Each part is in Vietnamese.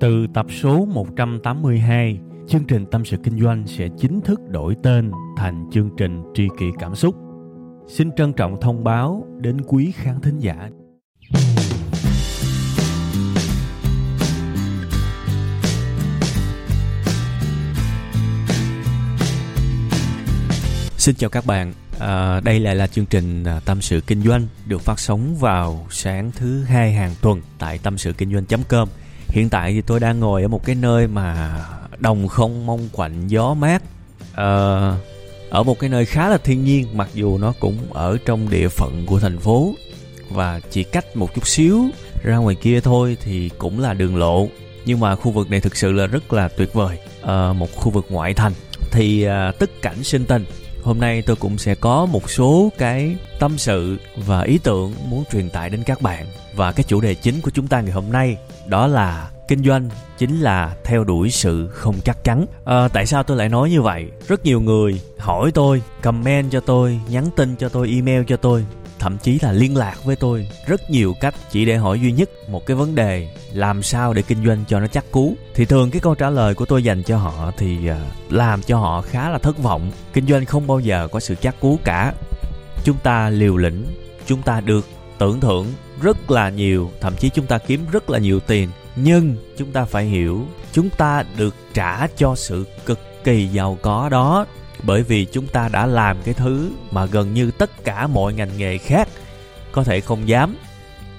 Từ tập số 182, chương trình Tâm sự Kinh doanh sẽ chính thức đổi tên thành chương trình Tri kỷ Cảm xúc. Xin trân trọng thông báo đến quý khán thính giả. Xin chào các bạn, à, đây lại là chương trình à, Tâm sự Kinh doanh được phát sóng vào sáng thứ hai hàng tuần tại tâm sự kinh doanh.com hiện tại thì tôi đang ngồi ở một cái nơi mà đồng không mong quạnh gió mát. Ờ, ở một cái nơi khá là thiên nhiên mặc dù nó cũng ở trong địa phận của thành phố. Và chỉ cách một chút xíu ra ngoài kia thôi thì cũng là đường lộ. Nhưng mà khu vực này thực sự là rất là tuyệt vời. À, một khu vực ngoại thành. Thì à, tất cảnh sinh tình hôm nay tôi cũng sẽ có một số cái tâm sự và ý tưởng muốn truyền tải đến các bạn. Và cái chủ đề chính của chúng ta ngày hôm nay đó là kinh doanh chính là theo đuổi sự không chắc chắn. À, tại sao tôi lại nói như vậy? Rất nhiều người hỏi tôi comment cho tôi nhắn tin cho tôi email cho tôi thậm chí là liên lạc với tôi rất nhiều cách chỉ để hỏi duy nhất một cái vấn đề, làm sao để kinh doanh cho nó chắc cú. Thì thường cái câu trả lời của tôi dành cho họ thì ờ, làm cho họ khá là thất vọng. Kinh doanh không bao giờ có sự chắc cú cả. Chúng ta liều lĩnh, chúng ta được tưởng thưởng rất là nhiều, thậm chí chúng ta kiếm rất là nhiều tiền. Nhưng chúng ta phải hiểu, chúng ta được trả cho sự cực kỳ giàu có đó bởi vì chúng ta đã làm cái thứ mà gần như tất cả mọi ngành nghề khác có thể không dám.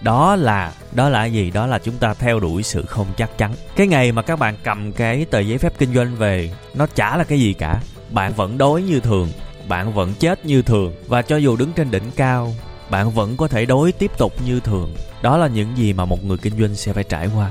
Đó là đó là gì? Đó là chúng ta theo đuổi sự không chắc chắn. Cái ngày mà các bạn cầm cái tờ giấy phép kinh doanh về, nó chả là cái gì cả. Bạn vẫn đói như thường, bạn vẫn chết như thường. Và cho dù đứng trên đỉnh cao, bạn vẫn có thể đối tiếp tục như thường. Đó là những gì mà một người kinh doanh sẽ phải trải qua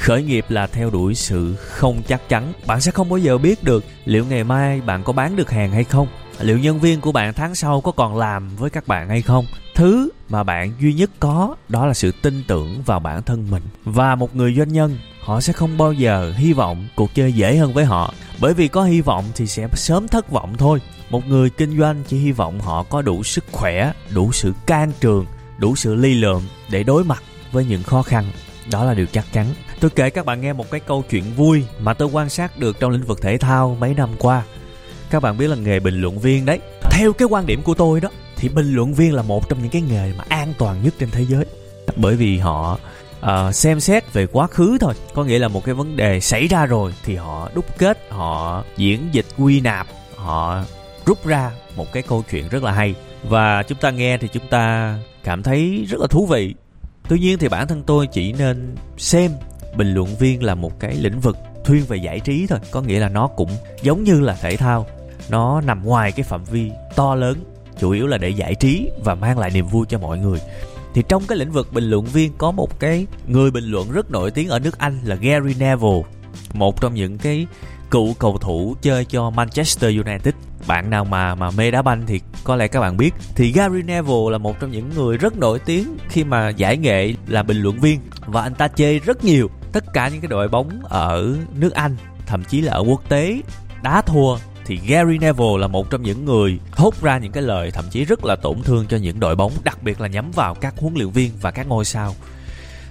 khởi nghiệp là theo đuổi sự không chắc chắn. Bạn sẽ không bao giờ biết được liệu ngày mai bạn có bán được hàng hay không, liệu nhân viên của bạn tháng sau có còn làm với các bạn hay không. Thứ mà bạn duy nhất có đó là sự tin tưởng vào bản thân mình. Và một người doanh nhân, họ sẽ không bao giờ hy vọng cuộc chơi dễ hơn với họ. Bởi vì có hy vọng thì sẽ sớm thất vọng thôi. Một người kinh doanh chỉ hy vọng họ có đủ sức khỏe, đủ sự can trường, đủ sự ly lượm để đối mặt với những khó khăn đó là điều chắc chắn. Tôi kể các bạn nghe một cái câu chuyện vui mà tôi quan sát được trong lĩnh vực thể thao mấy năm qua. Các bạn biết là nghề bình luận viên đấy. Theo cái quan điểm của tôi đó thì bình luận viên là một trong những cái nghề mà an toàn nhất trên thế giới. Bởi vì họ uh, xem xét về quá khứ thôi. Có nghĩa là một cái vấn đề xảy ra rồi thì họ đúc kết họ diễn dịch quy nạp họ rút ra một cái câu chuyện rất là hay. Và chúng ta nghe thì chúng ta cảm thấy rất là thú vị tuy nhiên thì bản thân tôi chỉ nên xem bình luận viên là một cái lĩnh vực thuyên về giải trí thôi. Có nghĩa là nó cũng giống như là thể thao. Nó nằm ngoài cái phạm vi to lớn, chủ yếu là để giải trí và mang lại niềm vui cho mọi người. Thì trong cái lĩnh vực bình luận viên có một cái người bình luận rất nổi tiếng ở nước Anh là Gary Neville, một trong những cái cựu cầu thủ chơi cho Manchester United. Bạn nào mà mà mê đá banh thì có lẽ các bạn biết. Thì Gary Neville là một trong những người rất nổi tiếng khi mà giải nghệ là bình luận viên. Và anh ta chê rất nhiều tất cả những cái đội bóng ở nước Anh thậm chí là ở quốc tế. Đá thua thì Gary Neville là một trong những người thốt ra những cái lời thậm chí rất là tổn thương cho những đội bóng đặc biệt là nhắm vào các huấn luyện viên và các ngôi sao.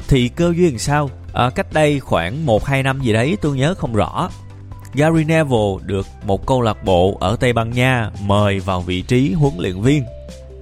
Thì cơ duyên sao? À, cách đây khoảng một hai năm gì đấy tôi nhớ không rõ. Gary Neville được một câu lạc bộ ở Tây Ban Nha mời vào vị trí huấn luyện viên.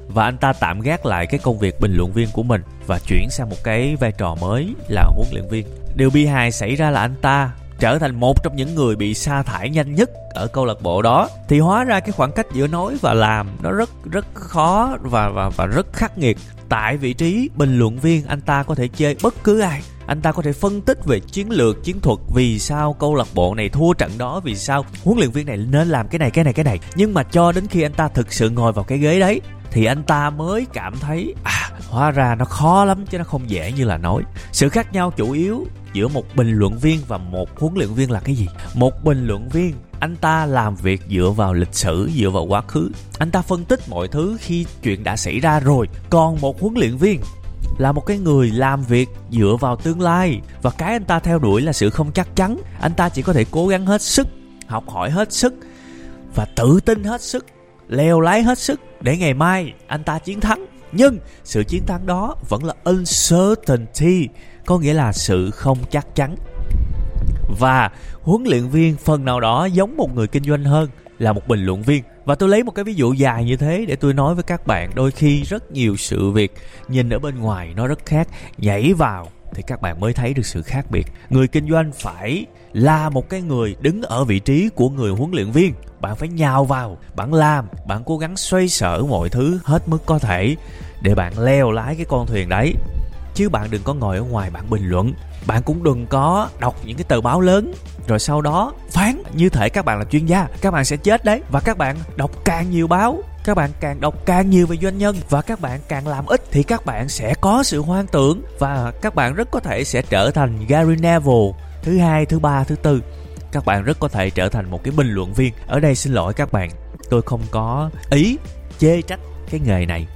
Và anh ta tạm gác lại cái công việc bình luận viên của mình và chuyển sang một cái vai trò mới là huấn luyện viên. Điều bi hài xảy ra là anh ta trở thành một trong những người bị sa thải nhanh nhất ở câu lạc bộ đó. Thì hóa ra cái khoảng cách giữa nói và làm nó rất rất khó và và và rất khắc nghiệt. Tại vị trí bình luận viên, anh ta có thể chơi bất cứ ai anh ta có thể phân tích về chiến lược, chiến thuật vì sao câu lạc bộ này thua trận đó, vì sao huấn luyện viên này nên làm cái này cái này cái này. Nhưng mà cho đến khi anh ta thực sự ngồi vào cái ghế đấy, thì anh ta mới cảm thấy à hóa ra nó khó lắm chứ nó không dễ như là nói. Sự khác nhau chủ yếu giữa một bình luận viên và một huấn luyện viên là cái gì? Một bình luận viên, anh ta làm việc dựa vào lịch sử, dựa vào quá khứ. Anh ta phân tích mọi thứ khi chuyện đã xảy ra rồi. Còn một huấn luyện viên là một cái người làm việc dựa vào tương lai. Và cái anh ta theo đuổi là sự không chắc chắn. Anh ta chỉ có thể cố gắng hết sức, học hỏi hết sức, và tự tin hết sức leo lái hết sức để ngày mai anh ta chiến thắng. Nhưng sự chiến thắng đó vẫn là uncertainty, có nghĩa là sự không chắc chắn. Và huấn luyện viên phần nào đó giống một người kinh doanh hơn là một bình luận viên và tôi lấy một cái ví dụ dài như thế để tôi nói với các bạn. Đôi khi rất nhiều sự việc nhìn ở bên ngoài nó rất khác. Nhảy vào thì các bạn mới thấy được sự khác biệt. Người kinh doanh phải là một cái người đứng ở vị trí của người huấn luyện viên. Bạn phải nhào vào, bạn làm, bạn cố gắng xoay sở mọi thứ hết mức có thể để bạn leo lái cái con thuyền đấy chứ bạn đừng có ngồi ở ngoài bạn bình luận. Bạn cũng đừng có đọc những cái tờ báo lớn. Rồi sau đó, phán như thể các bạn là chuyên gia, các bạn sẽ chết đấy. Và các bạn đọc càng nhiều báo, các bạn càng đọc càng nhiều về doanh nhân. Và các bạn càng làm ít thì các bạn sẽ có sự hoang tưởng. Và các bạn rất có thể sẽ trở thành Gary Neville thứ hai, thứ ba, thứ tư. Các bạn rất có thể trở thành một cái bình luận viên. Ở đây xin lỗi các bạn, tôi không có ý chê trách cái nghề này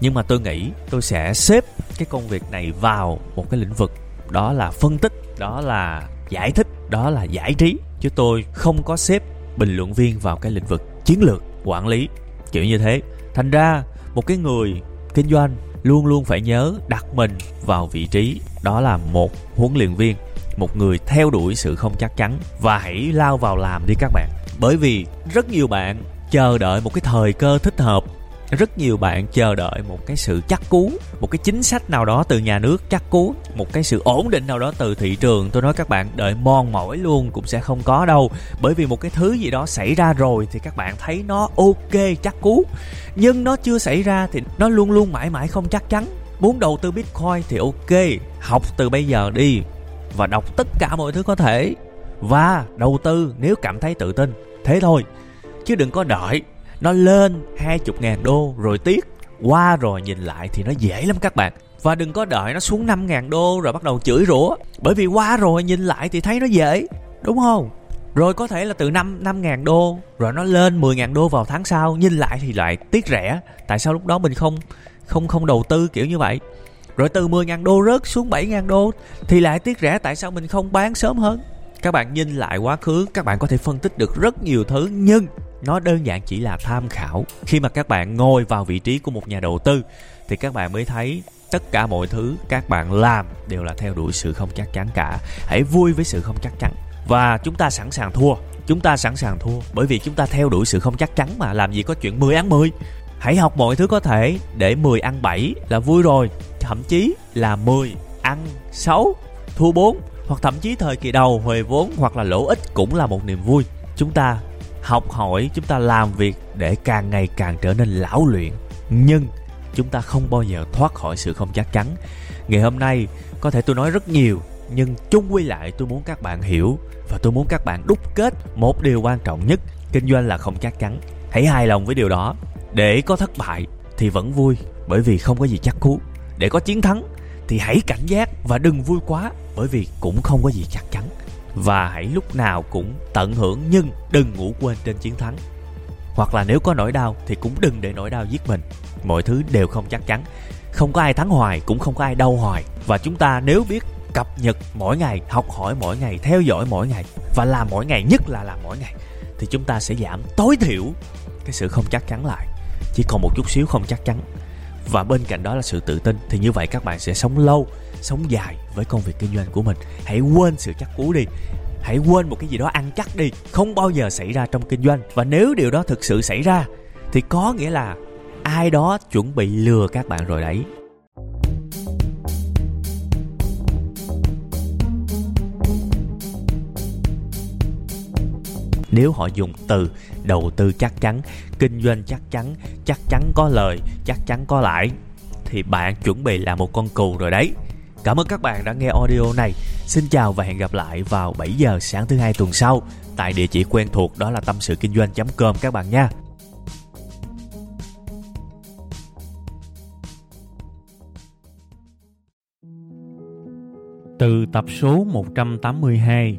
nhưng mà tôi nghĩ tôi sẽ xếp cái công việc này vào một cái lĩnh vực đó là phân tích, đó là giải thích, đó là giải trí. Chứ tôi không có xếp bình luận viên vào cái lĩnh vực chiến lược, quản lý, kiểu như thế. Thành ra một cái người kinh doanh luôn luôn phải nhớ đặt mình vào vị trí đó là một huấn luyện viên, một người theo đuổi sự không chắc chắn. Và hãy lao vào làm đi các bạn. Bởi vì rất nhiều bạn chờ đợi một cái thời cơ thích hợp rất nhiều bạn chờ đợi một cái sự chắc cú, một cái chính sách nào đó từ nhà nước chắc cú, một cái sự ổn định nào đó từ thị trường. Tôi nói các bạn, đợi mòn mỏi luôn cũng sẽ không có đâu. Bởi vì một cái thứ gì đó xảy ra rồi thì các bạn thấy nó ok chắc cú. Nhưng nó chưa xảy ra thì nó luôn luôn mãi mãi không chắc chắn. Muốn đầu tư bitcoin thì ok, học từ bây giờ đi và đọc tất cả mọi thứ có thể. Và đầu tư nếu cảm thấy tự tin. Thế thôi, chứ đừng có đợi nó lên 20 ngàn đô rồi tiếc. Qua rồi nhìn lại thì nó dễ lắm các bạn. Và đừng có đợi nó xuống 5 ngàn đô rồi bắt đầu chửi rủa. Bởi vì qua rồi nhìn lại thì thấy nó dễ, đúng không? Rồi có thể là từ 5 5 ngàn đô rồi nó lên 10 ngàn đô vào tháng sau. Nhìn lại thì lại tiếc rẻ. Tại sao lúc đó mình không không không đầu tư kiểu như vậy? Rồi từ 10 ngàn đô rớt xuống 7 ngàn đô thì lại tiếc rẻ. Tại sao mình không bán sớm hơn? Các bạn nhìn lại quá khứ, các bạn có thể phân tích được rất nhiều thứ. Nhưng nó đơn giản chỉ là tham khảo. Khi mà các bạn ngồi vào vị trí của một nhà đầu tư, thì các bạn mới thấy tất cả mọi thứ các bạn làm đều là theo đuổi sự không chắc chắn cả. Hãy vui với sự không chắc chắn. Và chúng ta sẵn sàng thua. Chúng ta sẵn sàng thua bởi vì chúng ta theo đuổi sự không chắc chắn mà. Làm gì có chuyện 10 ăn 10 hãy học mọi thứ có thể để 10 ăn 7 là vui rồi. Thậm chí là 10 ăn 6 thua 4 hoặc thậm chí thời kỳ đầu huề vốn hoặc là lỗ ít cũng là một niềm vui. Chúng ta học hỏi chúng ta làm việc để càng ngày càng trở nên lão luyện. Nhưng chúng ta không bao giờ thoát khỏi sự không chắc chắn. Ngày hôm nay, có thể tôi nói rất nhiều, nhưng chung quy lại tôi muốn các bạn hiểu và tôi muốn các bạn đúc kết một điều quan trọng nhất, kinh doanh là không chắc chắn. Hãy hài lòng với điều đó. Để có thất bại thì vẫn vui, bởi vì không có gì chắc cú. Để có chiến thắng thì hãy cảnh giác và đừng vui quá, bởi vì cũng không có gì chắc chắn và hãy lúc nào cũng tận hưởng nhưng đừng ngủ quên trên chiến thắng. Hoặc là nếu có nỗi đau thì cũng đừng để nỗi đau giết mình. Mọi thứ đều không chắc chắn. Không có ai thắng hoài, cũng không có ai đau hoài. Và chúng ta nếu biết cập nhật mỗi ngày, học hỏi mỗi ngày, theo dõi mỗi ngày, và làm mỗi ngày, nhất là làm mỗi ngày, thì chúng ta sẽ giảm tối thiểu cái sự không chắc chắn lại. Chỉ còn một chút xíu không chắc chắn và bên cạnh đó là sự tự tin. Thì như vậy các bạn sẽ sống lâu, sống dài với công việc kinh doanh của mình. Hãy quên sự chắc cú đi. Hãy quên một cái gì đó ăn chắc đi. Không bao giờ xảy ra trong kinh doanh. Và nếu điều đó thực sự xảy ra, thì có nghĩa là ai đó chuẩn bị lừa các bạn rồi đấy. Nếu họ dùng từ đầu tư chắc chắn kinh doanh chắc chắn chắc chắn có lời chắc chắn có lãi thì bạn chuẩn bị là một con cừu rồi đấy Cảm ơn các bạn đã nghe audio này. Xin chào và hẹn gặp lại vào 7 giờ sáng thứ hai tuần sau tại địa chỉ quen thuộc đó là tâm sự kinh doanh.com các bạn nha. Từ tập số 182,